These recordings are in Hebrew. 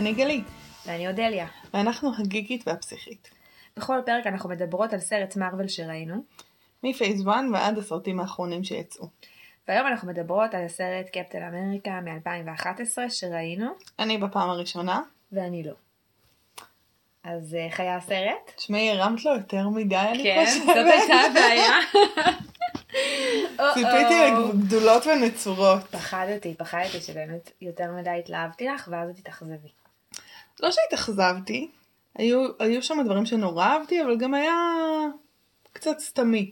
אני גלי, ואני אודליה. ואנחנו הגיקית והפסיכית. בכל פרק אנחנו מדברות על סרט מארוול שראינו, מפייס 1 ועד הסרטים האחרונים שיצאו. והיום אנחנו מדברות על הסרט קפטן אמריקה מ-2011 שראינו, אני בפעם הראשונה. ואני לא. אז איך היה הסרט? תשמעי, הרמת לו יותר מדי, אני כן, חושבת. זאת הייתה הבעיה. ציפיתי. לגדולות ונצורות. פחדתי, פחדתי שבאמת יותר מדי התלהבתי לך, ואז תתאכזבי. לא שהתאכזבתי, היו, היו שם דברים שנורא אהבתי, אבל גם היה קצת סתמי.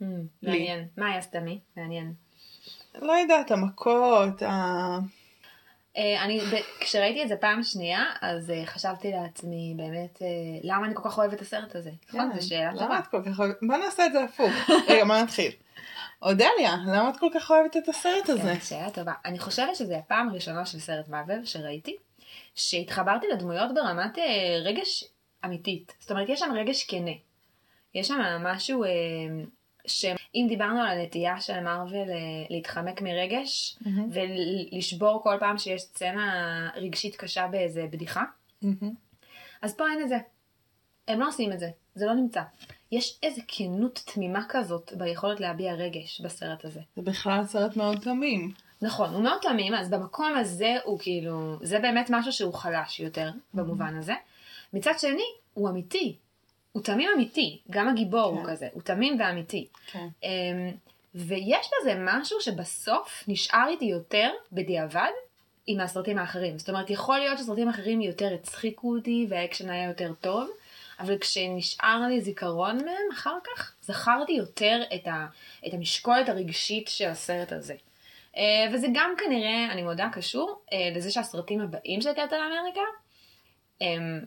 Hmm, מעניין. מה היה סתמי? מעניין. לא יודעת, המכות, ה... אה, אני, כשראיתי את זה פעם שנייה, אז אה, חשבתי לעצמי באמת, אה, למה אני כל כך אוהבת את הסרט הזה? נכון, זו שאלה למה טובה. את כל כך אוהבת? בוא נעשה את זה הפוך. רגע, בוא נתחיל. אודליה, למה את כל כך אוהבת את הסרט הזה? כן, שאלה טובה. אני חושבת שזו הפעם הראשונה של סרט מאבל שראיתי, שהתחברתי לדמויות ברמת אה, רגש אמיתית. זאת אומרת, יש שם רגש כנה. יש שם משהו אה, שאם דיברנו על הנטייה של מארוול אה, להתחמק מרגש, מהמם. ולשבור כל פעם שיש סצנה רגשית קשה באיזה בדיחה, מהמם. אז פה אין את זה. הם לא עושים את זה, זה לא נמצא. יש איזה כנות תמימה כזאת ביכולת להביע רגש בסרט הזה. זה בכלל סרט מאוד תמים. נכון, הוא מאוד תמים, אז במקום הזה הוא כאילו, זה באמת משהו שהוא חלש יותר במובן הזה. מצד שני, הוא אמיתי. הוא תמים אמיתי, גם הגיבור הוא כן. כזה, הוא תמים ואמיתי. כן. אמ, ויש בזה משהו שבסוף נשאר איתי יותר בדיעבד עם הסרטים האחרים. זאת אומרת, יכול להיות שסרטים אחרים יותר הצחיקו אותי והאקשן היה יותר טוב, אבל כשנשאר לי זיכרון מהם אחר כך, זכרתי יותר את, ה, את המשקולת הרגשית של הסרט הזה. אה, וזה גם כנראה, אני מודה, קשור אה, לזה שהסרטים הבאים של קפטן אמריקה הם,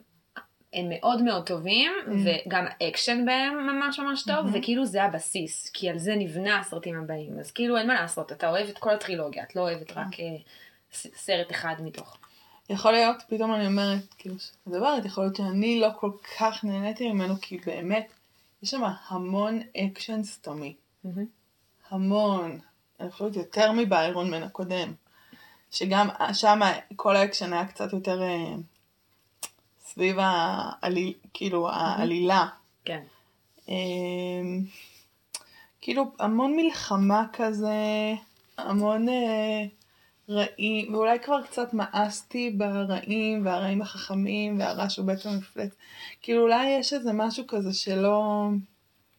הם מאוד מאוד טובים, Mm. וגם האקשן בהם ממש ממש טוב, Mhm. וכאילו זה הבסיס, כי על זה נבנה הסרטים הבאים. אז כאילו אין מה לעשות, אתה אוהב את כל הטרילוגיה, את לא אוהבת רק אה, ס- סרט אחד מתוך. יכול להיות, פתאום אני אומרת, כאילו, מדברת, יכול להיות שאני לא כל כך נהניתי ממנו, כי באמת, יש שם המון אקשן סתמי. המון. חושבת יותר מבאיירון מן הקודם. שגם שם כל האקשן היה קצת יותר אה, סביב העליל, כאילו העלילה. כן. אה, כאילו המון מלחמה כזה, המון אה, רעים, ואולי כבר קצת מאסתי ברעים והרעים החכמים והרע שהוא בעצם מפלט. כאילו אולי יש איזה משהו כזה שלא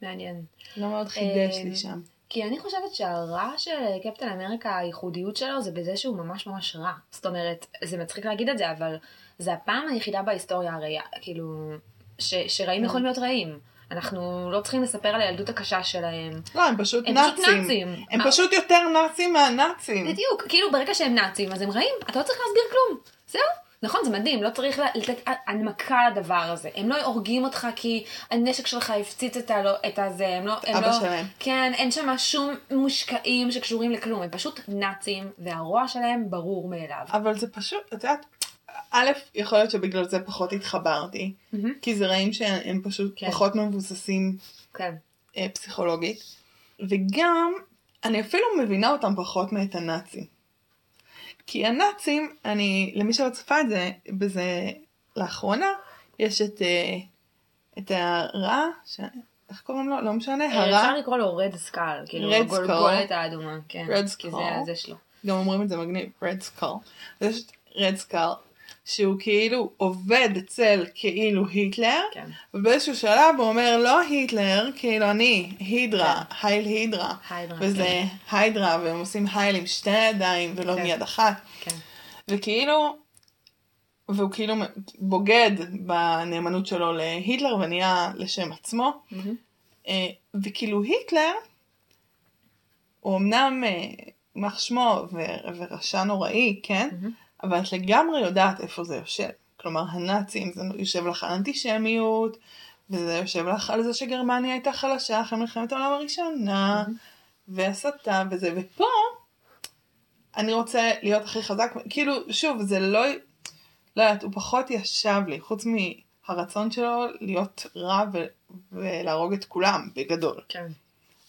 מעניין. לא מאוד חידש לי שם. כי אני חושבת שהרע של קפטן אמריקה, הייחודיות שלו זה בזה שהוא ממש ממש רע. זאת אומרת, זה מצחיק להגיד את זה, אבל זה הפעם היחידה בהיסטוריה הרי, כאילו, ש, שרעים כן. יכולים להיות רעים. אנחנו לא צריכים לספר על הילדות הקשה שלהם. לא, הם פשוט הם פשוט נאצים. נאצים. הם מה- פשוט יותר נאצים מהנאצים. בדיוק, כאילו ברגע שהם נאצים אז הם רעים, אתה לא צריך להסביר כלום. זהו. נכון, זה מדהים, לא צריך לתת הנמקה לדבר הזה. הם לא הורגים אותך כי הנשק שלך הפציץ את, הלא, את הזה, הם לא... הם אבא לא, שלהם. כן, אין שם שום מושקעים שקשורים לכלום, הם פשוט נאצים, והרוע שלהם ברור מאליו. אבל זה פשוט, את יודעת, א', יכול להיות שבגלל זה פחות התחברתי, מהמם. כי זה רעים שהם פשוט כן. פחות מבוססים כן, אה, פסיכולוגית, וגם אני אפילו מבינה אותם פחות מאת הנאצים. כי הנאצים, אני, למי שלא צפה את זה, בזה לאחרונה, יש את, אה, את הרע, ש... איך קוראים לו? לא משנה, אה, הרע, אפשר לקרוא לו רד סקל, כאילו Red הגולגולת האדומה, כן, Red כי Skull. זה זה שלו. גם אומרים את זה מגניב, רד סקל. יש את רד סקל, שהוא כאילו עובד אצל כאילו היטלר, כן, ובאיזשהו שלב הוא אומר לא היטלר, כאילו אני, הידרה, הייל הידרה. היידרה, וזה כן. היידרה, והם עושים הייל עם שתי ידיים ולא כן. עם יד אחת. כן. וכאילו, והוא כאילו בוגד בנאמנות שלו להיטלר ונהיה לשם עצמו. אה, וכאילו היטלר, הוא אמנם אה, יימח שמו ורשע נוראי, כן? מהמם. אבל את לגמרי יודעת איפה זה יושב. כלומר, הנאצים, זה יושב לך על אנטישמיות, וזה יושב לך על זה שגרמניה הייתה חלשה אחרי מלחמת העולם הראשונה, והסתה וזה, ופה אני רוצה להיות הכי חזק, כאילו, שוב, זה לא, לא יודעת, הוא פחות ישב לי, חוץ מהרצון שלו להיות רע ו- ולהרוג את כולם, בגדול. כן.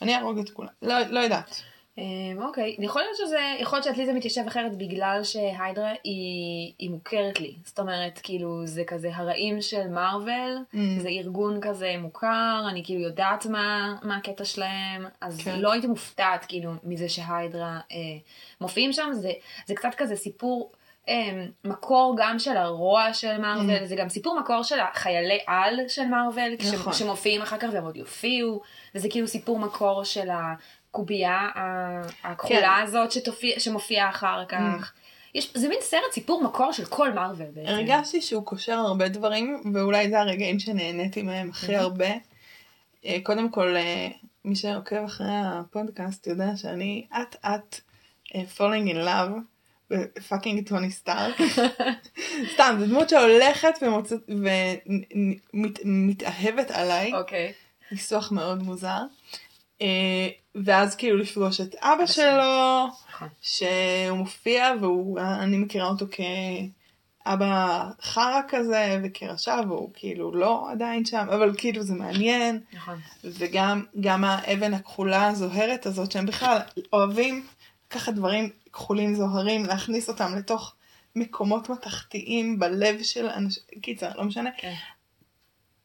אני אהרוג את כולם, לא, לא יודעת. אמ, אוקיי, יכול להיות שזה, יכול להיות שאצלי זה מתיישב אחרת בגלל שהיידרה היא, היא מוכרת לי. זאת אומרת, כאילו, זה כזה הרעים של מארוול, Mm. זה ארגון כזה מוכר, אני כאילו יודעת מה, מה הקטע שלהם, אז כן. לא הייתי מופתעת כאילו מזה שהיידרה אה, מופיעים שם, זה, זה קצת כזה סיפור. אה, מקור גם של הרוע של מארוול, Mm. זה גם סיפור מקור של החיילי על של מארוול, נכון. שמופיעים אחר כך והם עוד יופיעו, וזה כאילו סיפור מקור של הקובייה ה- הכחולה כן. הזאת שתופיע, שמופיעה אחר כך. יש, זה מין סרט סיפור מקור של כל מארוול בעצם. הרגשתי שהוא קושר הרבה דברים, ואולי זה הרגעים שנהניתי מהם הכי הרבה. אה, קודם כל, אה, מי שעוקב אחרי הפודקאסט יודע שאני אט אט אה, falling in love ב fucking טוני סטארק. סתם, זו דמות שהולכת ומתאהבת עליי, אוקיי. ניסוח מאוד מוזר. ואז כאילו לפגוש את אבא שלו. נכון. שהוא מופיע ואני מכירה אותו כאבא חרא כזה וכרשע והוא כאילו לא עדיין שם אבל כאילו זה מעניין נכון. וגם גם האבן הכחולה הזוהרת הזאת שהם בכלל אוהבים לקחת דברים כחולים זוהרים להכניס אותם לתוך מקומות מתכתיים בלב של אנשים קיצר לא משנה כן.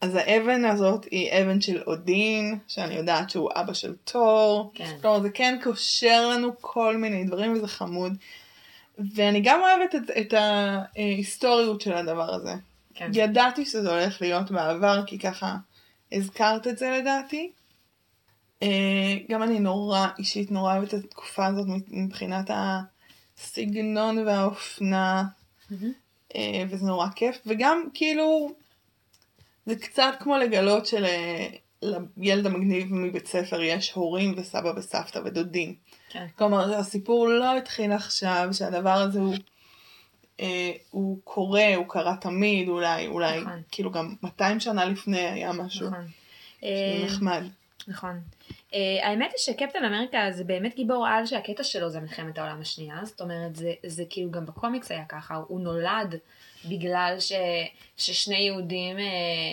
אז האבן הזאת היא אבן של אודין שאני יודעת שהוא אבא של תור כן. כלומר זה כן קושר לנו כל מיני דברים וזה חמוד. ואני גם אוהבת את, את ההיסטוריות של הדבר הזה. כן. ידעתי שזה הולך להיות בעבר כי ככה הזכרת את זה לדעתי. אה, גם אני נורא אישית נורא אוהבת את התקופה הזאת מבחינת הסגנון והאופנה. אה, וזה נורא כיף וגם כאילו זה קצת כמו לגלות שלילד המגניב מבית ספר יש הורים וסבא וסבתא ודודים. כן. כלומר הסיפור לא התחיל עכשיו שהדבר הזה הוא, אה, הוא קורה הוא קרה תמיד אולי אולי נכון. כאילו גם 200 שנה לפני היה משהו נכון. שהוא אה, נחמד. נכון. Uh, האמת היא שקפטן אמריקה זה באמת גיבור על שהקטע שלו זה מלחמת העולם השנייה, זאת אומרת זה, זה כאילו גם בקומיקס היה ככה, הוא נולד בגלל ש, ששני יהודים uh,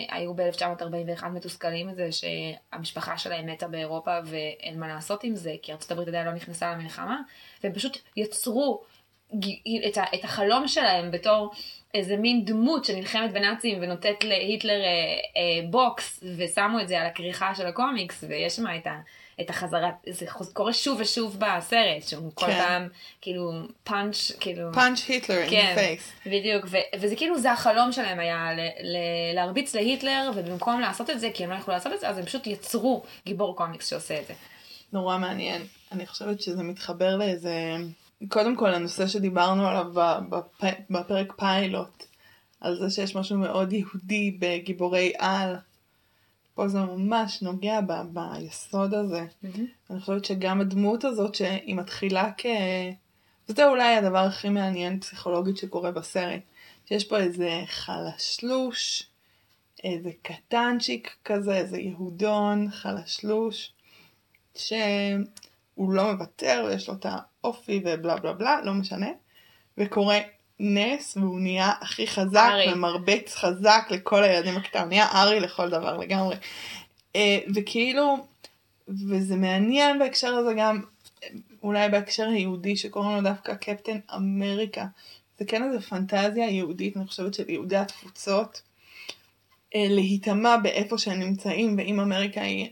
היו ב-1941 מתוסכלים מזה שהמשפחה שלהם מתה באירופה ואין מה לעשות עם זה כי ארצות הברית עדיין לא נכנסה למלחמה והם פשוט יצרו את, ה, את החלום שלהם בתור איזה מין דמות שנלחמת בנאצים ונותנת להיטלר אה, אה, בוקס ושמו את זה על הכריכה של הקומיקס ויש שם את, ה, את החזרה, זה חוז, קורה שוב ושוב בסרט שהוא כל כן. פעם כאילו פאנץ' כאילו פאנץ' היטלר in כן, the face. בדיוק, ו- וזה כאילו זה החלום שלהם היה ל- ל- להרביץ להיטלר ובמקום לעשות את זה כי הם לא יכלו לעשות את זה אז הם פשוט יצרו גיבור קומיקס שעושה את זה. נורא מעניין. אני חושבת שזה מתחבר לאיזה... קודם כל, הנושא שדיברנו עליו בפ... בפרק פיילוט, על זה שיש משהו מאוד יהודי בגיבורי על. פה זה ממש נוגע ב... ביסוד הזה. אני חושבת שגם הדמות הזאת שהיא מתחילה כ... וזה אולי הדבר הכי מעניין פסיכולוגית שקורה בסרט. שיש פה איזה חלשלוש, איזה קטנצ'יק כזה, איזה יהודון, חלשלוש, שהוא לא מוותר, ויש לו את האופי ובלה בלה בלה, לא משנה. וקורה נס והוא נהיה הכי חזק ארי. ומרביץ חזק לכל הילדים בכיתה, הוא נהיה ארי לכל דבר לגמרי. אה, וכאילו, וזה מעניין בהקשר הזה גם, אולי בהקשר היהודי שקוראים לו דווקא קפטן אמריקה. זה כן איזה פנטזיה יהודית, אני חושבת של יהודי התפוצות, אה, להיטמע באיפה שהם נמצאים, ואם אמריקה היא,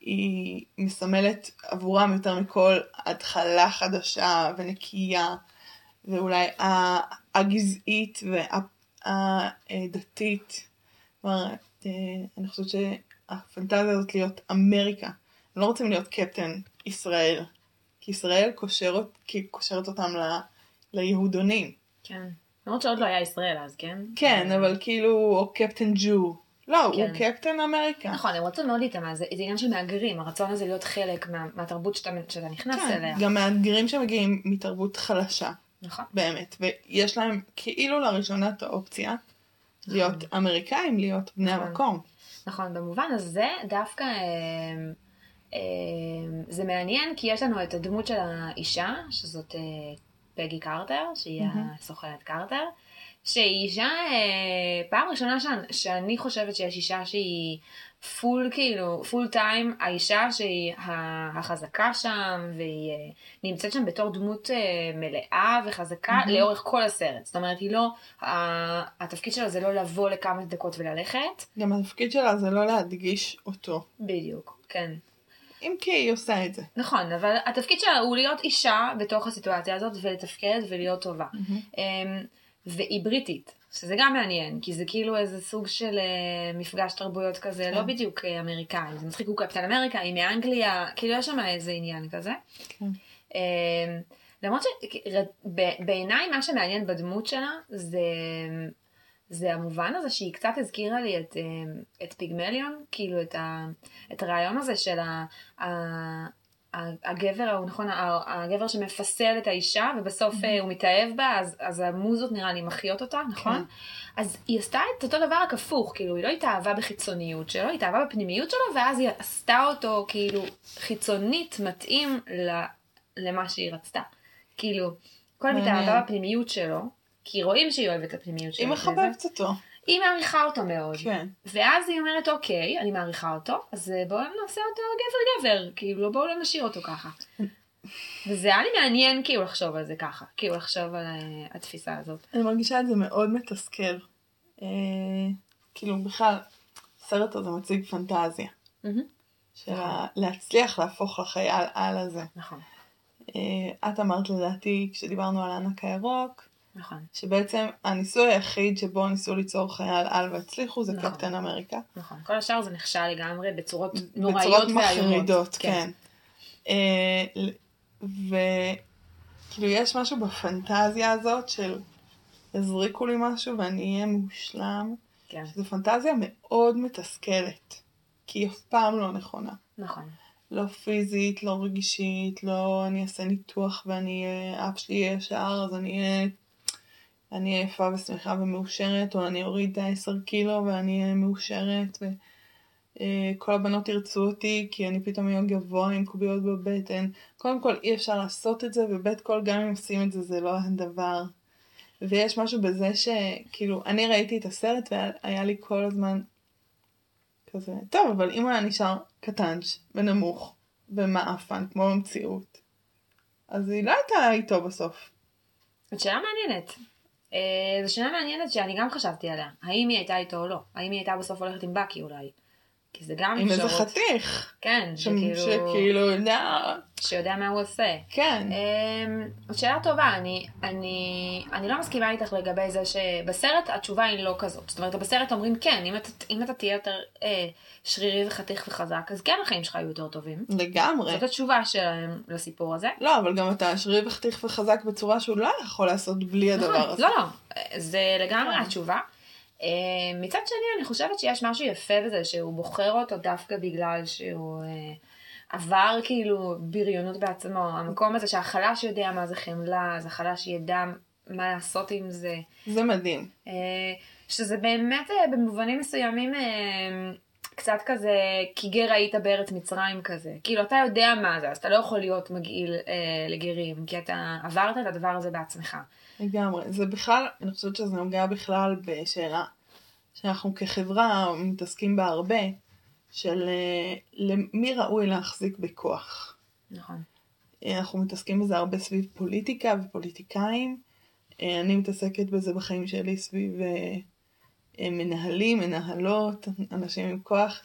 היא מסמלת עבורם יותר מכל התחלה חדשה ונקייה, ואולי הגזעית והדתית. כלומר, אה, אני חושבת שהפנטזיה הזאת להיות אמריקה. הם לא רוצים להיות קפטן ישראל, כי ישראל קושרת, כי קושרת אותם ל, ליהודונים. כן. למרות שעוד לא היה ישראל אז, כן? כן, אבל כאילו, או קפטן ג'ו. לא, הוא כן. קפטן אמריקה. נכון, הם רצו מאוד להיטמע, זה, זה עניין של מהגרים, הרצון הזה להיות חלק מה, מהתרבות שאתה, שאתה נכנס כן, אליה. גם מאתגרים שמגיעים מתרבות חלשה, נכון. באמת, ויש להם כאילו לראשונה את האופציה להיות אמריקאים, להיות בני נכון. המקום. נכון, במובן הזה דווקא אה, אה, זה מעניין כי יש לנו את הדמות של האישה, שזאת אה, פגי קרטר, שהיא מהמם. הסוכנת קרטר, שהיא אישה, אה, פעם ראשונה שאני, שאני חושבת שיש אישה שהיא full כאילו, full time, האישה שהיא החזקה שם, והיא אה, נמצאת שם בתור דמות אה, מלאה וחזקה מהמם. לאורך כל הסרט. זאת אומרת, היא לא, התפקיד שלה זה לא לבוא לכמה דקות וללכת. גם התפקיד שלה זה לא להדגיש אותו. בדיוק, כן. אם כי היא עושה את זה. נכון, אבל התפקיד שלה הוא להיות אישה בתוך הסיטואציה הזאת ולתפקד ולהיות טובה. אמ, והיא בריטית, שזה גם מעניין, כי זה כאילו איזה סוג של אה, מפגש תרבויות כזה, כן. לא בדיוק אה, אמריקאי, זה מצחיק, הוא קפטן אמריקה, היא מאנגליה, כאילו יש שם איזה עניין כזה. כן. אמ, למרות שבעיניי מה שמעניין בדמות שלה זה, זה המובן הזה שהיא קצת הזכירה לי את, אמ, את פיגמליון, כאילו את, ה, את הרעיון הזה של ה, ה- הגבר, הוא נכון, הגבר שמפסל את האישה ובסוף אה, הוא מתאהב בה, אז, אז המוזות נראה לי מחיות אותה, נכון? כן. אז היא עשתה את אותו דבר רק הפוך, כאילו היא לא התאהבה בחיצוניות שלו, היא התאהבה בפנימיות שלו, ואז היא עשתה אותו כאילו חיצונית מתאים ל, למה שהיא רצתה. כאילו, כל מעניין. מתאהבה בפנימיות שלו, כי רואים שהיא אוהבת את הפנימיות שלו. היא מחבבת אותו. היא מעריכה אותו מאוד. כן. ואז היא אומרת, אוקיי, אני מעריכה אותו, אז אה, בואו נעשה אותו גבר-גבר, כאילו, בואו לא נשאיר אותו ככה. וזה היה לי מעניין כאילו לחשוב על זה ככה, כאילו לחשוב על אה, התפיסה הזאת. אני מרגישה את זה מאוד מתסכל. אה, כאילו בכלל, הסרט הזה מציג פנטזיה. של להצליח להפוך לחייל על הזה. נכון, אה, את אמרת לדעתי, כשדיברנו על הענק הירוק, נכון, שבעצם הניסוי היחיד שבו ניסו ליצור חייל על והצליחו זה נכון. קפטן אמריקה. נכון. כל השאר זה נכשל לגמרי בצורות בצורות נוראיות ואיומות. מחרידות, כן. ל- וכאילו יש משהו בפנטזיה הזאת של יזריקו לי משהו ואני אהיה מושלם. כן, זו פנטזיה מאוד מתסכלת, כי היא אף פעם לא נכונה. נכון, לא פיזית, לא רגישית, לא אני אעשה ניתוח ואני אהיה, אף שלי יהיה ישר, אז אני אהיה, אני אהיה יפה ושמחה ומאושרת, או אני אוריד את ה-10 קילו ואני אהיה מאושרת, וכל הבנות ירצו אותי כי אני פתאום אהיה גבוה עם קוביות בבטן. קודם כל אי אפשר לעשות את זה, ובית כל גם אם עושים את זה זה לא הדבר. ויש משהו בזה שכאילו, אני ראיתי את הסרט והיה לי כל הזמן כזה, טוב, אבל אם היה נשאר קטנץ' ונמוך ומעפן, כמו במציאות, אז היא לא הייתה איתו בסוף. זאת שאלה מעניינת. אה, זו שאלה מעניינת שאני גם חשבתי עליה. האם היא הייתה איתו או לא? האם היא הייתה בסוף הולכת עם בקי אולי? כי זה גם עם איזה אפשרות. חתיך, כן, ש- שכאילו... שכאילו, יודע, שיודע מה הוא עושה. כן, זאת שאלה טובה, אני, אני, אני לא מסכימה איתך לגבי זה שבסרט התשובה היא לא כזאת. זאת אומרת, בסרט אומרים כן, אם אתה, אם אתה תהיה יותר אה, שרירי וחתיך וחזק, אז כן החיים שלך יהיו יותר טובים. לגמרי. זאת התשובה שלהם לסיפור הזה. לא, אבל גם אתה שרירי וחתיך וחזק בצורה שהוא לא יכול לעשות בלי הדבר נכון, הזה. לא, לא, זה לגמרי כן. התשובה. אה, מצד שני, אני חושבת שיש משהו יפה בזה שהוא בוחר אותו דווקא בגלל שהוא אה, עבר כאילו בריונות בעצמו. המקום הזה שהחלש יודע מה זה חמלה, אז החלש ידע מה לעשות עם זה. זה מדהים. אה, שזה באמת במובנים מסוימים קצת כזה, כי גר היית בארץ מצרים כזה. כאילו, אתה יודע מה זה, אז אתה לא יכול להיות מגעיל אה, לגרים, כי אתה עברת את הדבר הזה בעצמך. לגמרי. זה בכלל, אני חושבת שזה נוגע בכלל בשאלה שאנחנו כחברה מתעסקים בה הרבה, של אה, למי ראוי להחזיק בכוח. נכון. אה, אנחנו מתעסקים בזה הרבה סביב פוליטיקה ופוליטיקאים. אה, אני מתעסקת בזה בחיים שלי סביב מנהלים, מנהלות, אנשים עם כוח.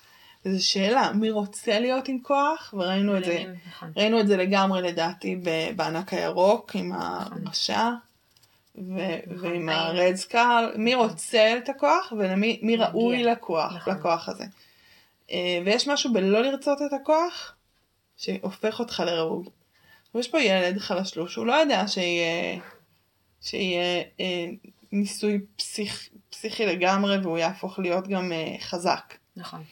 וזו שאלה, מי רוצה להיות עם כוח? וראינו את זה, נכון. ראינו את זה לגמרי לדעתי בענק הירוק עם הרשע. ו- נכון. ועם הרד סקאל, מי רוצה את הכוח ולמי מי מגיע. ראוי לכוח, נכון. לכוח הזה. אה, ויש משהו בלא לרצות את הכוח, שהופך אותך לראוי. ויש פה ילד חלשלוש, הוא לא יודע שיהיה, שיהיה אה, ניסוי פסיכ, פסיכי לגמרי והוא יהפוך להיות גם אה, חזק. נכון.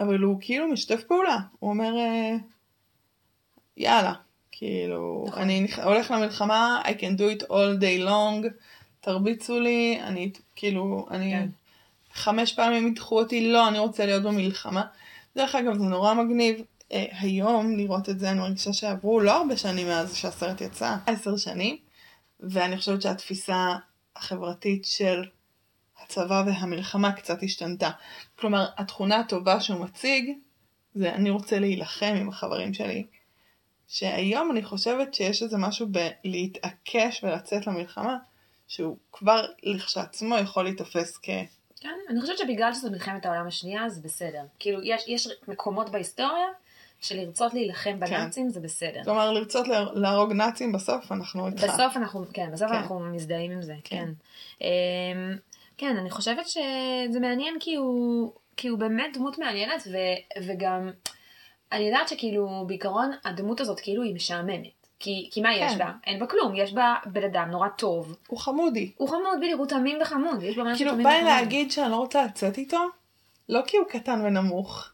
אבל הוא כאילו משתף פעולה, הוא אומר אה, יאללה, כאילו, נכון. אני הולך למלחמה, I can do it all day long, תרביצו לי, אני כאילו, אני כן. חמש פעמים ידחו אותי, לא, אני רוצה להיות במלחמה. דרך אגב, זה נורא מגניב. אה, היום לראות את זה, אני מרגישה שעברו לא הרבה שנים מאז שהסרט יצא, עשר שנים, ואני חושבת שהתפיסה החברתית של הצבא והמלחמה קצת השתנתה. כלומר, התכונה הטובה שהוא מציג זה אני רוצה להילחם עם החברים שלי. שהיום אני חושבת שיש איזה משהו בלהתעקש ולצאת למלחמה, שהוא כבר לכשעצמו יכול להיתפס כ... כן, אני חושבת שבגלל שזו מלחמת העולם השנייה זה בסדר. כאילו, יש, יש מקומות בהיסטוריה שלרצות להילחם בנאצים כן. זה בסדר. כלומר, לרצות להרוג נאצים בסוף אנחנו איתך. בסוף אנחנו, כן, בסוף כן. אנחנו מזדהים עם זה, כן. כן. אמ, כן, אני חושבת שזה מעניין כי הוא, כי הוא באמת דמות מעניינת, ו, וגם, אני יודעת שכאילו, בעיקרון, הדמות הזאת כאילו היא משעממת. כי, כי מה כן. יש בה? אין בה כלום, יש בה בן אדם נורא טוב. הוא חמודי. הוא חמוד, בדיוק, הוא תמים וחמוד. יש בו משהו כאילו, בא לי להגיד שאני לא רוצה לצאת איתו, לא כי הוא קטן ונמוך,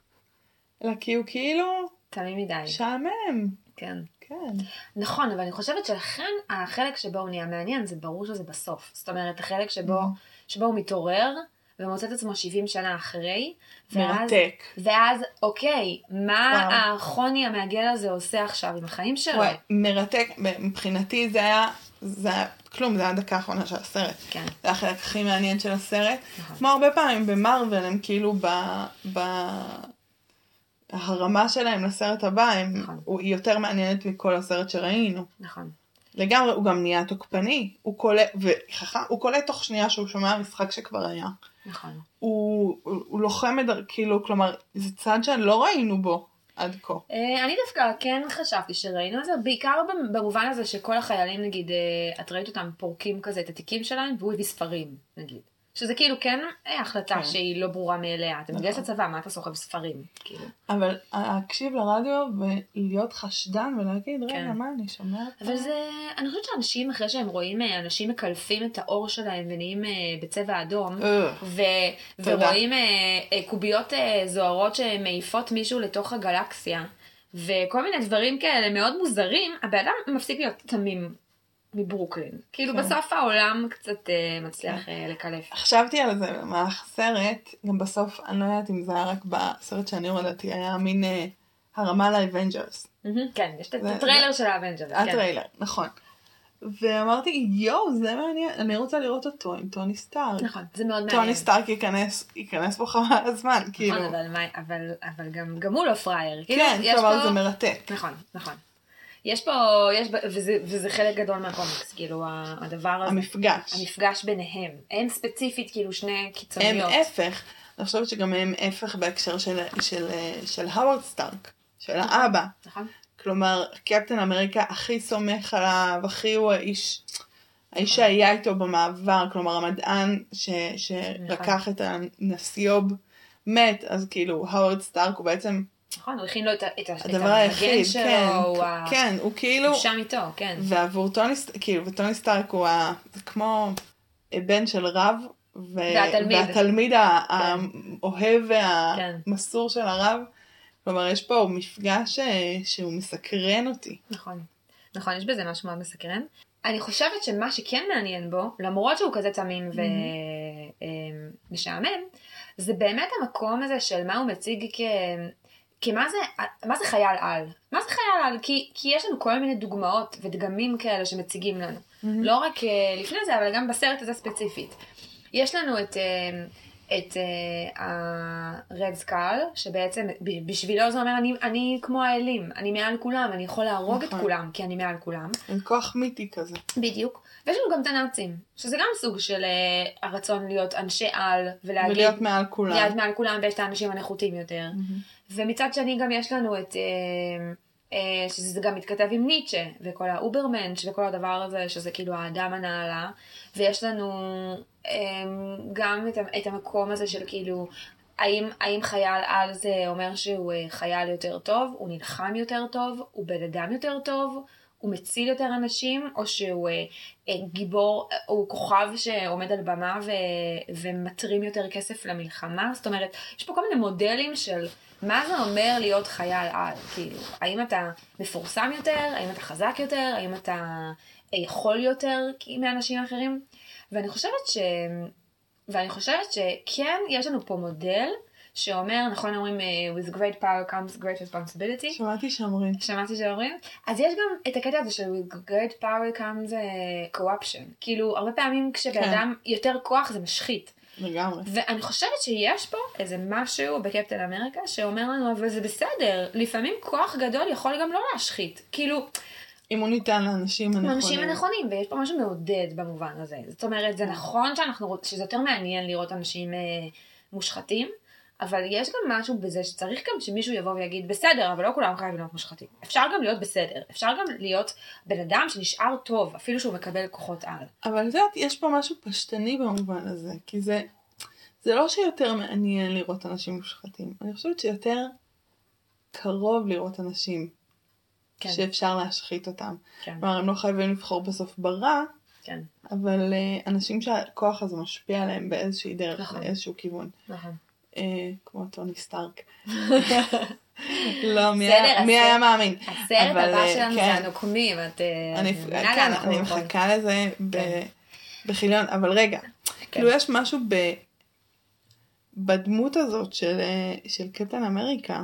אלא כי הוא כאילו... תמים מדי. משעמם. כן. כן. נכון, אבל אני חושבת שלכן החלק שבו הוא נהיה מעניין, זה ברור שזה בסוף. זאת אומרת, החלק שבו, mm-hmm. שבו הוא מתעורר, ומוצא את עצמו 70 שנה אחרי. מרתק. ואז, ואז אוקיי, מה וואו. החוני המעגל הזה עושה עכשיו עם החיים שלו? וואי, מרתק, מבחינתי זה היה, זה היה כלום, זה היה הדקה האחרונה של הסרט. כן. זה היה החלק הכי מעניין של הסרט. נכון. כמו הרבה פעמים במרוויל, הם כאילו ב... ב... הרמה שלהם לסרט הבא הם, נכון. הוא, היא יותר מעניינת מכל הסרט שראינו. נכון. לגמרי, הוא גם נהיה תוקפני, הוא קולט, וחכם, הוא קולט תוך שנייה שהוא שומע משחק שכבר היה. נכון. הוא, הוא, הוא לוחם, כאילו, כלומר, זה צד שלא ראינו בו עד כה. אה, אני דווקא כן חשבתי שראינו את זה, בעיקר במובן הזה שכל החיילים, נגיד, אה, את ראית אותם פורקים כזה את התיקים שלהם, והוא הביא ספרים, נגיד. שזה כאילו כן אה, החלטה כן. שהיא לא ברורה מאליה. אתה מתגייס נכון. לצבא, מה אתה סוחב ספרים? כאילו. אבל להקשיב לרדיו ולהיות חשדן ולהגיד, רגע, כן. מה אני שומעת? אבל זה, אני חושבת שאנשים אחרי שהם רואים, אה, אנשים מקלפים את האור שלהם ונהיים אה, בצבע אדום, ו- ורואים קוביות זוהרות שמעיפות מישהו לתוך הגלקסיה. וכל מיני דברים כאלה מאוד מוזרים, הבן אדם מפסיק להיות תמים מברוקלין. כאילו כן. בסוף העולם קצת אה, מצליח אה, לקלף. חשבתי על זה במהלך הסרט, גם בסוף, אני לא יודעת אם זה היה רק בסרט שאני הורדתי, היה מין אה, הרמה לאבנג'רס. כן, יש את הטריילר של האבנג'רס. כן. הטריילר, נכון. ואמרתי, יואו, זה מעניין, אני רוצה לראות אותו עם טוני סטארק. נכון, זה מאוד מעניין. טוני סטארק ייכנס, ייכנס פה חבל הזמן, נכון, כאילו. נכון, אבל, אבל, אבל גם, גם הוא לא פראייר. כאילו, כן, כלומר פה... זה מרתק. נכון, נכון. יש פה, יש, וזה, וזה חלק גדול מהקומיקס, כאילו הדבר הזה. המפגש. המפגש ביניהם. הם ספציפית כאילו שני קיצוניות. הם הפך. אני חושבת שגם הם הפך בהקשר של, של, של הווארד סטארק, של נכון, האבא. נכון. כלומר, קפטן אמריקה הכי סומך עליו, הכי הוא האיש, האיש נכון. שהיה איתו במעבר, כלומר המדען ש, שלקח נכון. את הנסיוב מת, אז כאילו הווארד סטארק הוא בעצם נכון, הוא הכין לו את, את, הדבר היחיד, שלו, כן, הוא כן, הוא כאילו, הוא שם איתו, כן. ועבור טוני, כאילו, וטוני סטארק הוא ה, כמו בן של רב, ו, והתלמיד, והתלמיד כן. האוהב והמסור כן. של הרב, כלומר יש פה מפגש אה, שהוא מסקרן אותי. נכון, נכון, יש בזה משהו מאוד מסקרן. אני חושבת שמה שכן מעניין בו, למרות שהוא כזה תמים ומשעמם, mm-hmm. זה באמת המקום הזה של מה הוא מציג כ... כי מה זה, מה זה חייל על? מה זה חייל על? כי, כי יש לנו כל מיני דוגמאות ודגמים כאלה שמציגים לנו. Mm-hmm. לא רק uh, לפני זה, אבל גם בסרט הזה ספציפית. יש לנו את, uh, את ה-רד uh, סקל, שבעצם בשבילו זה אומר, אני, אני כמו האלים, אני מעל כולם, אני יכול להרוג נכון. את כולם, כי אני מעל כולם. עם כוח מיתי כזה. בדיוק. ויש לנו גם את הנאצים, שזה גם סוג של uh, הרצון להיות אנשי על, ולהגיד... ולהיות מעל כולם. להיות מעל כולם, ויש את האנשים הנחותים יותר. Mm-hmm. ומצד שני גם יש לנו את, אה, אה, שזה גם מתכתב עם ניטשה, וכל ה Übermensch וכל הדבר הזה, שזה כאילו האדם הנעלה, ויש לנו אה, גם את, המקום הזה של כאילו, האם, האם חייל על זה אומר שהוא חייל יותר טוב, הוא נלחם יותר טוב, הוא בן אדם יותר טוב, הוא מציל יותר אנשים, או שהוא גיבור, הוא כוכב שעומד על במה ו, ומתרים יותר כסף למלחמה. זאת אומרת, יש פה כל מיני מודלים של מה זה אומר להיות חייל על? כאילו, האם אתה מפורסם יותר? האם אתה חזק יותר? האם אתה יכול יותר מאנשים אחרים? ואני חושבת ש... ואני חושבת שכן, יש לנו פה מודל שאומר, נכון אומרים, אה, with great power comes great responsibility. שמעתי שאומרים. שמעתי שאומרים? אז יש גם את הקטע הזה של with great power comes uh, corruption. כאילו, הרבה פעמים כשבן כן. יותר כוח זה משחית. לגמרי. ואני חושבת שיש פה איזה משהו בקפטן אמריקה שאומר לנו, אבל זה בסדר, לפעמים כוח גדול יכול גם לא להשחית. כאילו, אם הוא ניתן לאנשים הנכונים. האנשים הנכונים, ויש פה משהו מעודד במובן הזה. זאת אומרת, זה נכון שאנחנו, שזה יותר מעניין לראות אנשים אה, מושחתים, אבל יש גם משהו בזה שצריך גם שמישהו יבוא ויגיד, בסדר, אבל לא כולם חייבים להיות מושחתים. אפשר גם להיות בסדר, אפשר גם להיות בן אדם שנשאר טוב, אפילו שהוא מקבל כוחות על. אבל את יודעת, יש פה משהו פשטני במובן הזה, כי זה, זה לא שיותר מעניין לראות אנשים מושחתים, אני חושבת שיותר קרוב לראות אנשים כן, שאפשר להשחית אותם. כן, כלומר, הם לא חייבים לבחור בסוף ברע, כן, אבל uh, אנשים שהכוח הזה משפיע עליהם באיזושהי דרך, נכון. באיזשהו כיוון. נכון. Uh, כמו טוני סטארק. לא, מי היה- מאמין? הסרט הבא אה, שלנו כן. זה הנוקמים, את אה, אני, מבינה לאן כן, אנחנו אני הולכים. מחכה לזה ב- כן. בכיליון, אבל רגע, כאילו יש משהו בדמות הזאת של, אה, של קפטן אמריקה,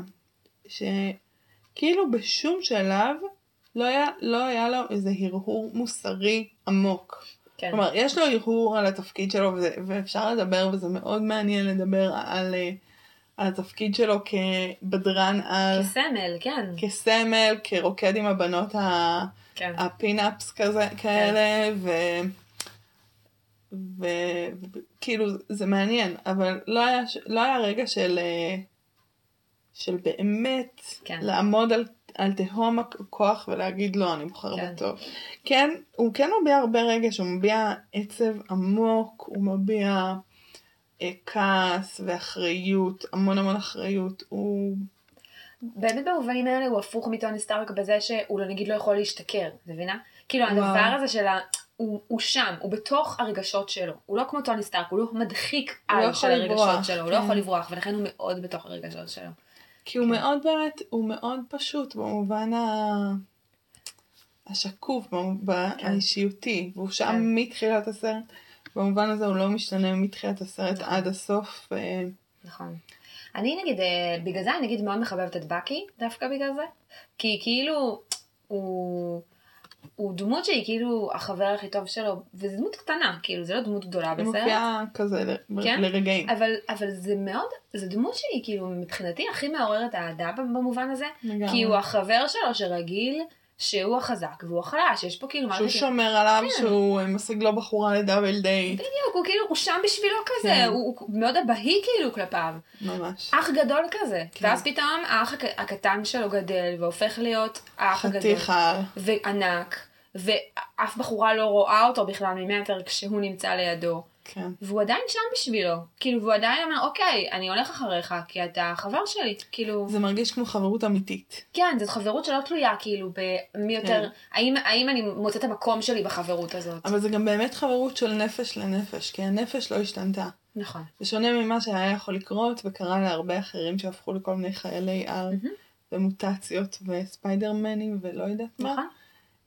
שכאילו בשום שלב לא היה, לא היה לו איזה הרהור מוסרי עמוק. כן, כלומר, יש לו הרהור על התפקיד שלו, וזה, ואפשר לדבר, וזה מאוד מעניין לדבר על, אה, על התפקיד שלו כבדרן על, כסמל, כן, כסמל, כרוקד עם הבנות ה... כן, ה pin-ups כזה, כאלה, ו... וכאילו זה מעניין, אבל לא היה, לא היה רגע של, אה, של באמת כן. לעמוד על, על תהום הכוח ולהגיד לא, אני בוחר כן. בטוב. כן, הוא כן מביע הרבה רגש, הוא מביע עצב עמוק, הוא מביע אה, כעס ואחריות, המון המון אחריות, הוא... באמת במובנים האלה הוא הפוך מטוני סטארק בזה שהוא לא נגיד לא יכול להשתכר, מבינה? כאילו וואו. הדבר הזה של ה... הוא, הוא שם, הוא בתוך הרגשות שלו, הוא לא כמו טוני סטארק, הוא לא מדחיק לא על יכול של הרגשות שלו, הוא לא כן. יכול לברוח, ולכן הוא מאוד בתוך הרגשות שלו. כי הוא כן. מאוד באמת, הוא מאוד פשוט במובן ה... השקוף, במובן כן. האישיותי, והוא שם כן. מתחילת הסרט. במובן הזה הוא לא משתנה מתחילת הסרט נכון. עד הסוף. אה, נכון. אני נגיד, אה, בגלל זה אני נגיד מאוד מחבבת את בקי, דווקא בגלל זה. כי כאילו, הוא... הוא דמות שהיא כאילו החבר הכי טוב שלו, וזו דמות קטנה, כאילו, זה לא דמות גדולה היא בסרט. מופיעה כזה ל- כן? לרגעים. אבל, אבל זה מאוד, זו דמות שהיא כאילו מבחינתי הכי מעוררת אהדה במובן הזה, לגמרי. כי הוא החבר שלו שרגיל שהוא החזק והוא החלש, יש פה כאילו שהוא מערכת... שומר עליו, כן. שהוא משיג לו בחורה לדאבל דייט. בדיוק, הוא כאילו, הוא שם בשבילו כזה, כן. הוא, הוא מאוד אבהי כאילו כלפיו, ממש. אח גדול כזה, כן. ואז פתאום האח הק- הקטן שלו גדל והופך להיות האח הגדול, חתיך על. וענק, ואף בחורה לא רואה אותו בכלל ממטר כשהוא נמצא לידו. כן. והוא עדיין שם בשבילו, כאילו, והוא עדיין אומר, אוקיי, אני הולך אחריך, כי אתה חבר שלי, כאילו, זה מרגיש כמו חברות אמיתית. כן, זו חברות שלא תלויה, כאילו, במי יותר, כן. האם, האם אני מוצאת את המקום שלי בחברות הזאת. אבל זה גם באמת חברות של נפש לנפש, כי הנפש לא השתנתה. נכון, בשונה ממה שהיה יכול לקרות וקרה להרבה אחרים שהפכו לכל מיני חיילי על ומוטציות וספיידרמנים ולא יודעת מה, נכון,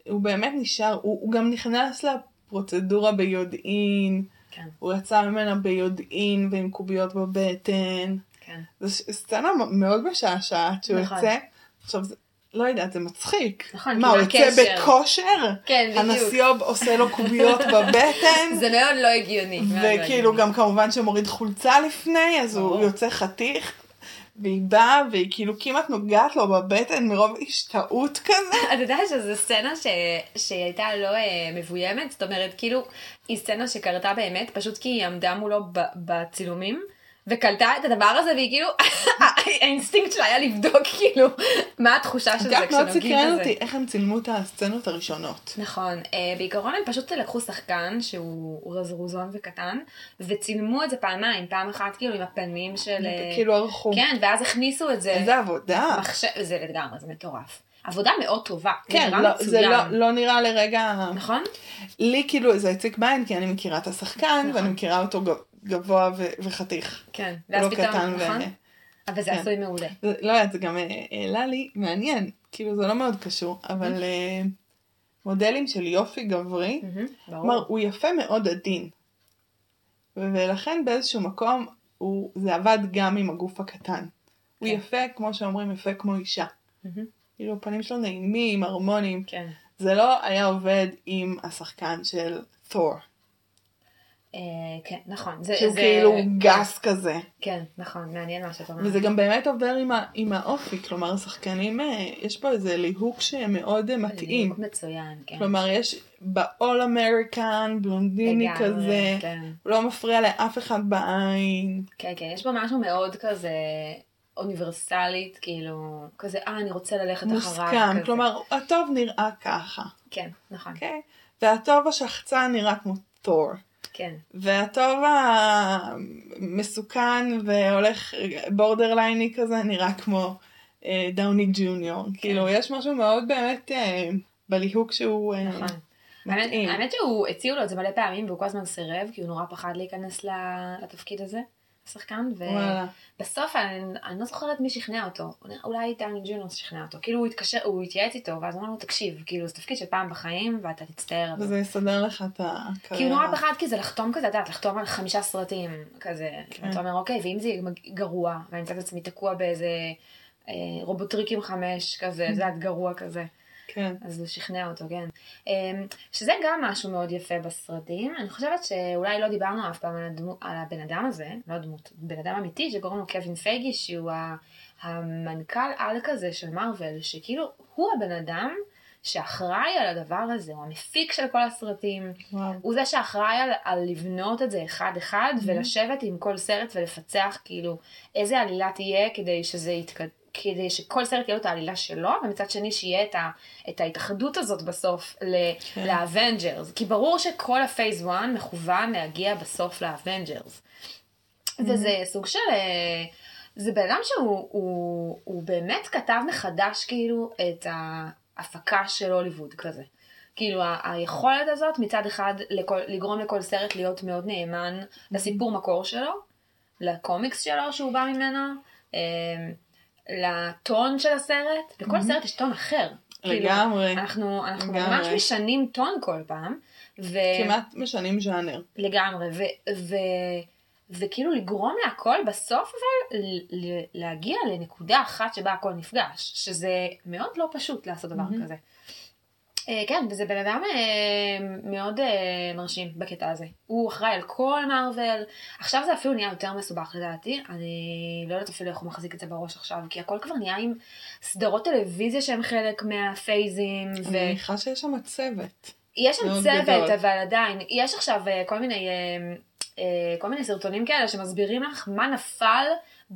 הוא באמת נשאר, הוא, הוא גם נכנס לפרוצדורה ביודעין, כן, הוא יצא ממנה ביודעין ועם קוביות בבטן. כן, זו סצנה מאוד משעשעת שהוא נכון. יוצא. עכשיו, זה, לא יודעת, זה מצחיק. נכון, מה, הוא יוצא? בכושר? כן, בדיוק. הנשיא עושה לו קוביות בבטן. זה מאוד לא הגיוני. לא וכאילו. גם כמובן שמוריד חולצה לפני, אז הוא. יוצא חתיך. והיא באה והיא כאילו כמעט נוגעת לו בבטן מרוב השתאות כזה. אתה יודע שזו סצנה ש... שהיא הייתה לא אה, מבוימת, זאת אומרת, כאילו, היא סצנה שקרתה באמת, פשוט כי היא עמדה מולו ב... בצילומים, וקלטה את הדבר הזה, והיא כאילו, האינסטינקט שלה היה לבדוק, כאילו, מה התחושה של זה יודעת מאוד כשנוגעים סקרן בזה. אותי איך הם צילמו את הסצנות הראשונות. נכון, אה, בעיקרון הם פשוט לקחו שחקן שהוא רזרזון וקטן, וצילמו את זה פעמיים, פעם אחת כאילו עם הפנים של... אה, כאילו ערכו. כן, ואז הכניסו את זה. איזה עבודה. זה לגמרי, זה מטורף. עבודה מאוד טובה, זה כן, לא, זה מצוין. לא, לא נראה לרגע... נכון? לי כאילו זה הציק בעין כי אני מכירה את השחקן נכון. ואני מכירה אותו ג- גבוה ו- וחתיך. כן. הוא ואז לא פתאום, קטן ו... נכון? אבל זה כן. עשוי מעולה. זה- לא יודעת, זה גם אה, העלה לי, מעניין, כאילו זה לא מאוד קשור, אבל אה, מודלים של יופי גברי, כלומר. הוא יפה מאוד עדין. ולכן באיזשהו מקום הוא, זה עבד גם עם הגוף הקטן. הוא כן. יפה, כמו שאומרים, יפה כמו אישה. כאילו, הפנים שלו נעימים, הרמוניים. כן. זה לא היה עובד עם השחקן של תור, כן, נכון. זה, שהוא זה... כאילו גס כזה. כן, נכון, מעניין מה שאתה אומר. וזה גם באמת עובר עם, ה, עם האופי, כלומר, השחקנים, אה, יש פה איזה ליהוק שמאוד אה, מתאים. ליהוק מצוין, כן. כלומר, יש ב-all American, בלונדיני לגמרי, כזה, כן. לא מפריע לאף אחד בעין. כן, כן, יש בו משהו מאוד כזה אוניברסלית, כאילו, כזה, אה, אני רוצה ללכת אחריו. מוסכם, כזה. כלומר, הטוב נראה ככה, כן, נכון, אוקיי? והטוב השחצן נראה כמו תור. כן, והטוב המסוכן והולך בורדרלייני כזה נראה כמו אה, דאוני ג'וניור. כאילו, יש משהו מאוד באמת אה, בליהוק שהוא אה, נכון. האמת, שהוא, הציעו לו את זה מלא פעמים והוא כל הזמן סירב, כי הוא נורא פחד להיכנס לתפקיד הזה, השחקן, וואלה. ובסוף אני, אני לא זוכרת מי שכנע אותו, אולי דני ג'וניור שכנע אותו, כאילו הוא התקשר, הוא התייעץ איתו, ואז הוא אמר לו, תקשיב, כאילו זה תפקיד של פעם בחיים, ואתה תצטער. וזה יסדר לך את הקריירה. נורא פחד כי זה לחתום כזה, את יודעת, לחתום על חמישה סרטים כזה. כן. ואתה אומר, אוקיי, ואם זה יהיה גרוע, ואני אמצא את עצמי תקוע באיזה אה, רובוטריקים חמש כזה, זה יודעת, גרוע כזה. כן. אז הוא שכנע אותו, כן. אה, שזה גם משהו מאוד יפה בסרטים. אני חושבת שאולי לא דיברנו אף פעם על, הדמו, על הבן אדם הזה, לא דמות, בן אדם אמיתי שקוראים לו קווין פייגי, שהוא המנכ"ל על כזה של מארוול, שכאילו הוא הבן אדם שאחראי על הדבר הזה, הוא המפיק של כל הסרטים. וואו. הוא זה שאחראי על, על לבנות את זה אחד אחד ולשבת עם כל סרט ולפצח כאילו איזה עלילה תהיה כדי שזה יתקד... כדי שכל סרט יהיה לו את העלילה שלו, ומצד שני שיהיה את, ה, את ההתאחדות הזאת בסוף כן. לאבנג'רס. כי ברור שכל ה phase 1 מכוון להגיע בסוף לאבנג'רס. וזה סוג של... אה, זה בן אדם שהוא הוא, הוא באמת כתב מחדש כאילו את ההפקה של הוליווד כזה. כאילו היכולת הזאת מצד אחד לכל, לגרום לכל סרט להיות מאוד נאמן לסיפור מקור שלו, לקומיקס שלו שהוא בא ממנו, אה, לטון של הסרט, לכל סרט יש טון אחר. כאילו, לגמרי. אנחנו, אנחנו לגמרי. ממש משנים טון כל פעם. ו... כמעט משנים ז'אנר. לגמרי, ו, ו, וכאילו לגרום להכל בסוף אבל להגיע לנקודה אחת שבה הכל נפגש, שזה מאוד לא פשוט לעשות דבר מהמם. כזה. אה, כן, וזה בן אדם אה, מאוד אה, מרשים בקטע הזה. הוא אחראי על כל מארוול. עכשיו זה אפילו נהיה יותר מסובך לדעתי. אני לא יודעת אפילו איך הוא מחזיק את זה בראש עכשיו, כי הכל כבר נהיה עם סדרות טלוויזיה שהם חלק מהפייזים. אני מניחה שיש שם צוות. יש שם צוות, גדול. אבל עדיין, יש עכשיו כל מיני, כל מיני סרטונים כאלה שמסבירים לך מה נפל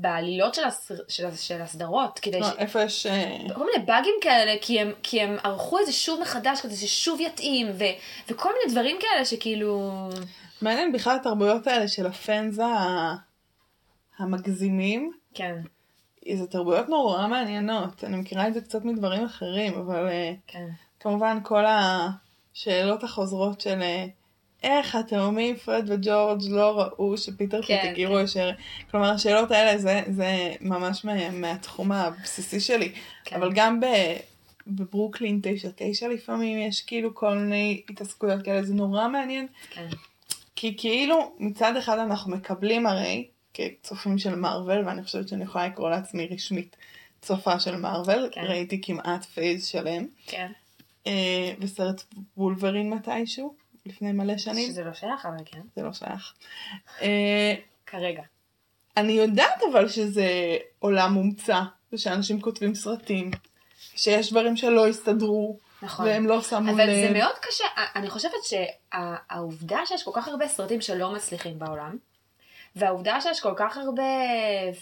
בעלילות של, הסר, של, של הסדרות, כדי ש... לא, איפה יש... אה, כל מיני באגים כאלה, כי הם, כי הם ערכו את זה שוב מחדש, כדי ששוב יתאים, ו, וכל מיני דברים כאלה שכאילו... מעניין בכלל התרבויות האלה של הפאנס ה- המגזימים. כן, זה תרבויות נורא מעניינות. אני מכירה את זה קצת מדברים אחרים, אבל אה, כן, כמובן כל השאלות החוזרות של אה, איך התאומים פרד וג'ורג' לא ראו שפיטר כן, פטיגירו כן. ישר... כלומר השאלות האלה זה, זה ממש מה, מהתחום הבסיסי שלי. כן. אבל גם ב, בברוקלין 99 לפעמים יש כאילו כל מיני התעסקויות כאלה, זה נורא מעניין. כן, כי כאילו מצד אחד אנחנו מקבלים הרי כצופים של מארוול, ואני חושבת שאני יכולה לקרוא לעצמי רשמית צופה של מארוול, כן. ראיתי כמעט phase שלם, כן. אה, וסרט וולברין מתישהו, לפני מלא שנים, שזה לא שייך, אבל כן, זה לא שייך. אה, כרגע. אני יודעת אבל שזה עולם מומצא, ושאנשים כותבים סרטים, שיש דברים שלא הסתדרו, נכון. והם לא שמו אבל לב. זה מאוד קשה, אני חושבת שהעובדה שיש כל כך הרבה סרטים שלא מצליחים בעולם, והעובדה שיש כל כך הרבה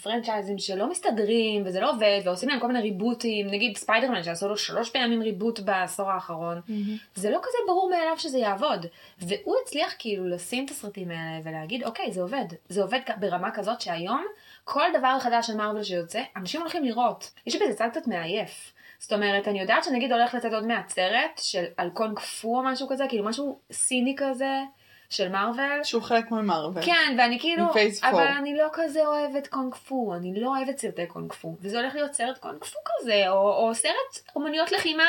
פרנצ'ייזים שלא מסתדרים, וזה לא עובד, ועושים להם כל מיני ריבוטים, נגיד ספיידרמן שעשו לו שלוש פעמים ריבוט בעשור האחרון, מהמם. זה לא כזה ברור מאליו שזה יעבוד. והוא הצליח כאילו לשים את הסרטים האלה ולהגיד, אוקיי, זה עובד. זה עובד ברמה כזאת שהיום, כל דבר חדש של מארוול שיוצא, אנשים הולכים לראות. יש בזה צד קצת מעייף. זאת אומרת, אני יודעת שנגיד הולך לצאת עוד מעט סרט של על קונג פו או משהו כזה, כאילו משהו סיני כזה של מארוול. שהוא חלק ממארוול. כן, ואני כאילו, אבל. אני לא כזה אוהבת קונג פו, אני לא אוהבת סרטי קונג פו, וזה הולך להיות סרט קונג פו כזה, או, או סרט אומנויות לחימה,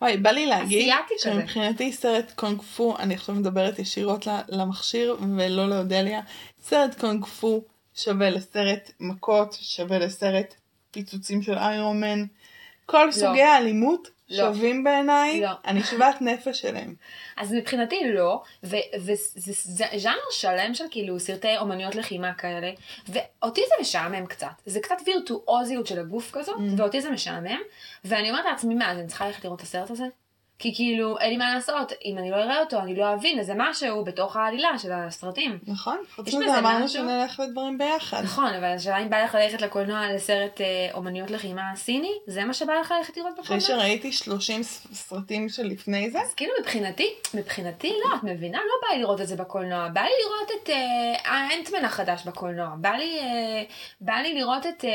וואי, בא לי להגיד אסיאתי כזה. שמבחינתי סרט קונג פו, אני עכשיו מדברת ישירות למכשיר ולא לאודליה, סרט קונג פו שווה לסרט מכות, שווה לסרט פיצוצים של איירון מן. כל סוגי האלימות לא. שווים בעיניי, לא. אני שוות נפש אליהם. אז מבחינתי לא, וזה ז'אנר שלם של כאילו סרטי אומנויות לחימה כאלה, ואותי זה משעמם קצת. זה קצת וירטואוזיות של הגוף כזאת, Mm. ואותי זה משעמם, ואני אומרת לעצמי, מה, אז אני צריכה ללכת לראות את הסרט הזה? כי כאילו, אין לי מה לעשות, אם אני לא אראה אותו, אני לא אבין איזה משהו בתוך העלילה של הסרטים. נכון? חוץ מזה אמרנו? שנלך לדברים ביחד. נכון, אבל השאלה אם בא לך ללכת לקולנוע לסרט אה, אומנויות לחימה סיני? זה מה שבא לך ללכת לראות אחרי בקולנוע? שראיתי 30 ס- סרטים שלפני זה, אז כאילו מבחינתי, מבחינתי לא, את מבינה? לא בא לי לראות את זה בקולנוע. בא לי לראות את אה, האנטמן החדש בקולנוע. בא לי, אה, בא לי לראות את אה,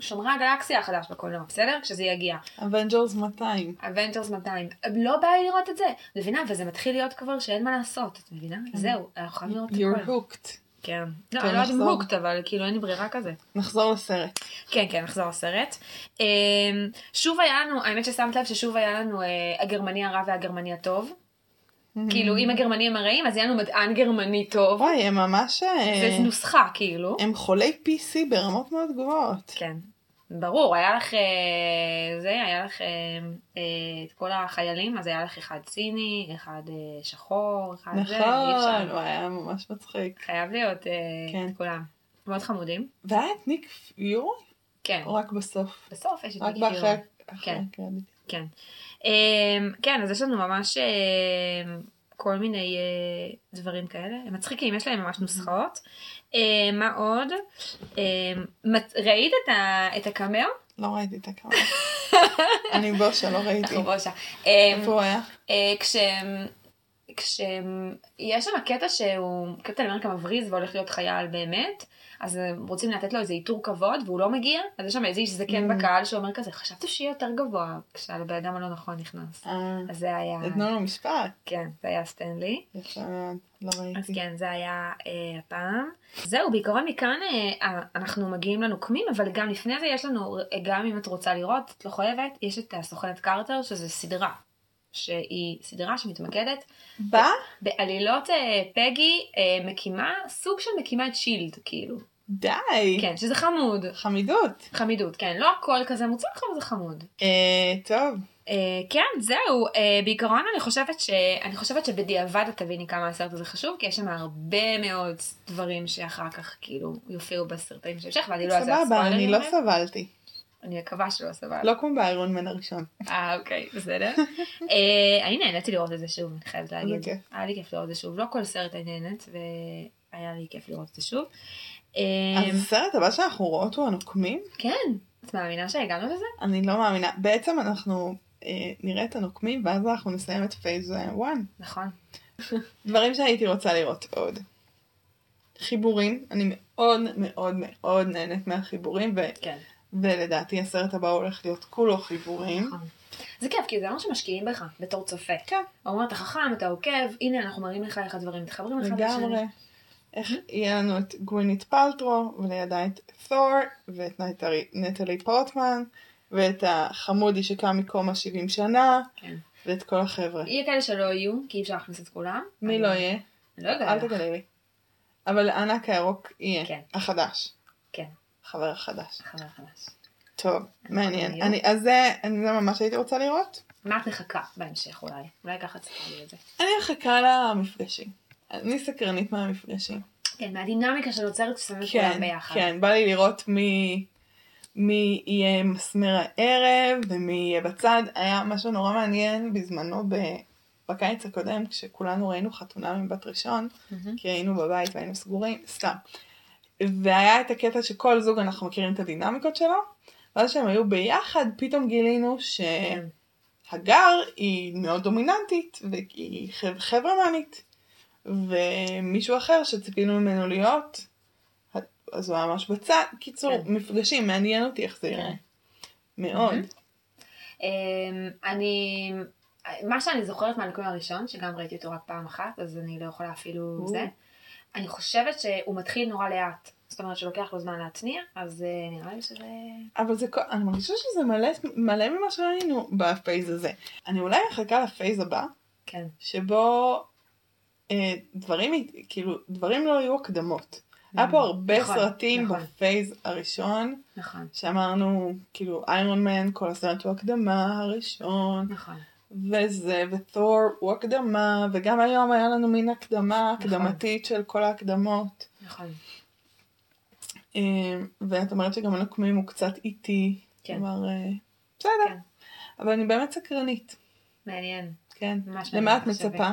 שומרי הגלקסיה החדש בקולנוע, בסדר? כשזה יגיע. אבנג'רס 200. אבנג'רס 200. לא בא לי לראות את זה. את מבינה? וזה מתחיל להיות כבר שאין מה לעשות. את מבינה? זהו, אנחנו חייבים לראות את You're הכל. hooked. כן. לא, כן, אני לא יודעת אם. hooked, אבל כאילו אין לי ברירה כזה. נחזור לסרט. כן, כן, נחזור לסרט. אמ, שוב היה לנו, האמת ששמת לב ששוב היה לנו אה, הגרמני הרע והגרמני הטוב. כאילו, אם הגרמנים הרעים, אז היה לנו מדען גרמני טוב. וואי, הם ממש... אה, זה נוסחה, כאילו. הם חולי PC ברמות מאוד גבוהות. כן. ברור, היה לך, אה, זה, היה לך אה, אה, את כל החיילים, אז היה לך אחד סיני, אחד שחור, אחד זה, אי נכון. הוא היה ממש מצחיק. חייב להיות כן. את כולם. מאוד חמודים. והיה את ניק פיורי? כן. או רק בסוף? בסוף יש את רק ניק באחרי... פיורי. אחרי כן. הקרדיט. כן. אמ, כן, אז יש לנו ממש כל מיני אה, דברים כאלה. הם מצחיקים, יש להם ממש נוסחאות. אמ, מה עוד? אמ, מת- ראית את ה- את הקמאו? לא ראיתי את הקרדיט. אני בושה, לא ראיתי. אנחנו בושה. איפה הוא היה? אה, כשהם... כשיש שם קטע שהוא קפטן אמריקה מבריז והולך להיות חייל באמת, אז הם רוצים לתת לו איזה עיטור כבוד והוא לא מגיע, אז יש שם איזה איש זקן Mm. בקהל שאומר כזה, חשבתי שיהיה יותר גבוה כשהבן אדם הלא נכון נכנס. אה, אז זה היה, נתנו לו משפט. כן, זה היה סטנלי. יפה מאוד, לא אז ראיתי. כן, זה היה אה, הפעם. זהו, בעיקרון מכאן אה, אנחנו מגיעים לנוקמים, אבל גם לפני זה יש לנו, אה, גם אם את רוצה לראות, את לא חייבת, יש את הסוכנת קרטר, שזה סדרה. שהיא סדרה שמתמקדת בא? בעלילות אה, פגי אה, מקימה, סוג של מקימה את שילד, כאילו. די. כן, שזה חמוד. חמידות. חמידות, כן. לא הכל כזה מוצלח, אבל זה חמוד. אה, טוב. אה, כן, זהו. אה, בעיקרון אני חושבת, ש... אני חושבת שבדיעבד את תביני כמה הסרט הזה חשוב, כי יש שם הרבה מאוד דברים שאחר כך כאילו יופיעו בסרטים שהמשך, ואני לא אעשה סבבה, אני ספוילרים לא. סבלתי. אני מקווה שלא סבבה. לא כמו באיירון מן הראשון. אה, אוקיי, בסדר. אה, אני נהניתי לראות את זה שוב, אני חייבת להגיד. היה לי כיף לראות את זה שוב. לא כל סרט אני נהנית, והיה לי כיף לראות את זה שוב. אה, אז הסרט הבא שאנחנו רואות הוא הנוקמים? כן, את מאמינה שהגענו לזה? אני לא מאמינה. בעצם אנחנו אה, נראה את הנוקמים ואז אנחנו נסיים את פייס 1. נכון. דברים שהייתי רוצה לראות עוד. חיבורים, אני מאוד מאוד מאוד נהנית מהחיבורים, ו- כן. ולדעתי הסרט הבא הולך להיות כולו חיבורים. נכון. זה כיף, כי זה אומר שמשקיעים בך בתור צופה. כן, אומרים אתה חכם, אתה עוקב, הנה אנחנו מראים לך איך הדברים מתחברים אחד לשני. לגמרי. איך יהיה לנו את גווינית פלטרו, ולידה את תור, ואת נטלי- נטלי פורטמן, ואת החמודי שקם מקומה 70 שנה, כן. ואת כל החבר'ה. יהיה כאלה שלא יהיו, כי אי אפשר להכניס את כולם. מי אני- לא יהיה? אני לא יודעת. אל תגלי לי. אבל הענק הירוק יהיה. כן. החדש. כן, חבר החדש. חבר חדש. טוב, מעניין. אני, אז זה, אני- זה ממש הייתי רוצה לראות. מה את מחכה בהמשך אולי? אולי ככה תספר לי את זה. אני מחכה למפגשים. אני סקרנית מהמפגשים. כן, מהדינמיקה שנוצרת כששמים את כן, כולם ביחד. כן, בא לי לראות מי, מי יהיה מסמר הערב ומי יהיה בצד. היה משהו נורא מעניין בזמנו ב, בקיץ הקודם, כשכולנו ראינו חתונה מבת ראשון, מהמם. כי היינו בבית והיינו סגורים, סתם. והיה את הקטע שכל זוג אנחנו מכירים את הדינמיקות שלו, ואז שהם היו ביחד, פתאום גילינו ש... כן. הגר היא מאוד דומיננטית, והיא חב- חברמנית. ומישהו אחר שציפינו ממנו להיות, אז הוא היה ממש בצד. קיצור, כן. מפגשים, מעניין אותי איך זה ייראה. מאוד. מהמם. אמ, אני, מה שאני זוכרת מהניקוי הראשון, שגם ראיתי אותו רק פעם אחת, אז אני לא יכולה אפילו. זה, אני חושבת שהוא מתחיל נורא לאט. זאת אומרת שלוקח לו זמן להתניע, אז אה, נראה לי שזה... אבל זה, אני מרגישה שזה מלא, מלא ממה שראינו ב phase הזה. אני אולי מחכה ל phase הבא, כן. שבו אה, דברים, כאילו, דברים לא יהיו הקדמות. היה פה הרבה נכון, סרטים נכון. ב phase הראשון, נכון, שאמרנו, כאילו, איירון מן, כל הסרט הוא הקדמה הראשון, נכון. וזה, ותור הוא הקדמה, וגם היום היה לנו מין הקדמה נכון. הקדמתית של כל ההקדמות. נכון. אה, ואת אומרת שגם הנוקמים הוא קצת איטי, כן. כלומר, אה, בסדר, כן. אבל אני באמת סקרנית, מעניין. כן. ממש למה את. מצפה?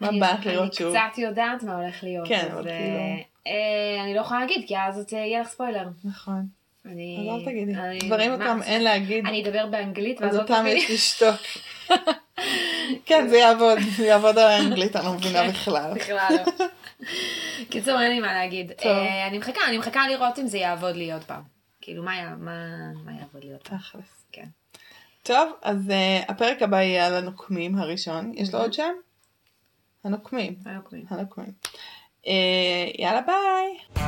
מה אני- בא לך לראות שוב? אני קצת יודעת מה הולך להיות. כן, אבל אה, כאילו- אה, אני לא יכולה להגיד, כי אז יהיה לך ספוילר. נכון, אני... אז אל תגידי. אני- דברים מה, אותם אין להגיד, אני אדבר באנגלית אז ואז לא אותם תביני. יש לשתוק. כן, זה יעבוד, זה יעבוד על האנגלית, אני לא מבינה בכלל. בכלל לא. קיצור, אין לי מה להגיד. אה, אני מחכה, אני מחכה לראות אם זה יעבוד לי עוד פעם. כאילו, מה יע- מה- מה יעבוד לי עוד פעם? תכלס. כן. טוב, אז uh, הפרק הבא יהיה על הנוקמים הראשון. יש לו עוד שם? הנוקמים. הנוקמים. הנוקמים. Uh, יאללה ביי.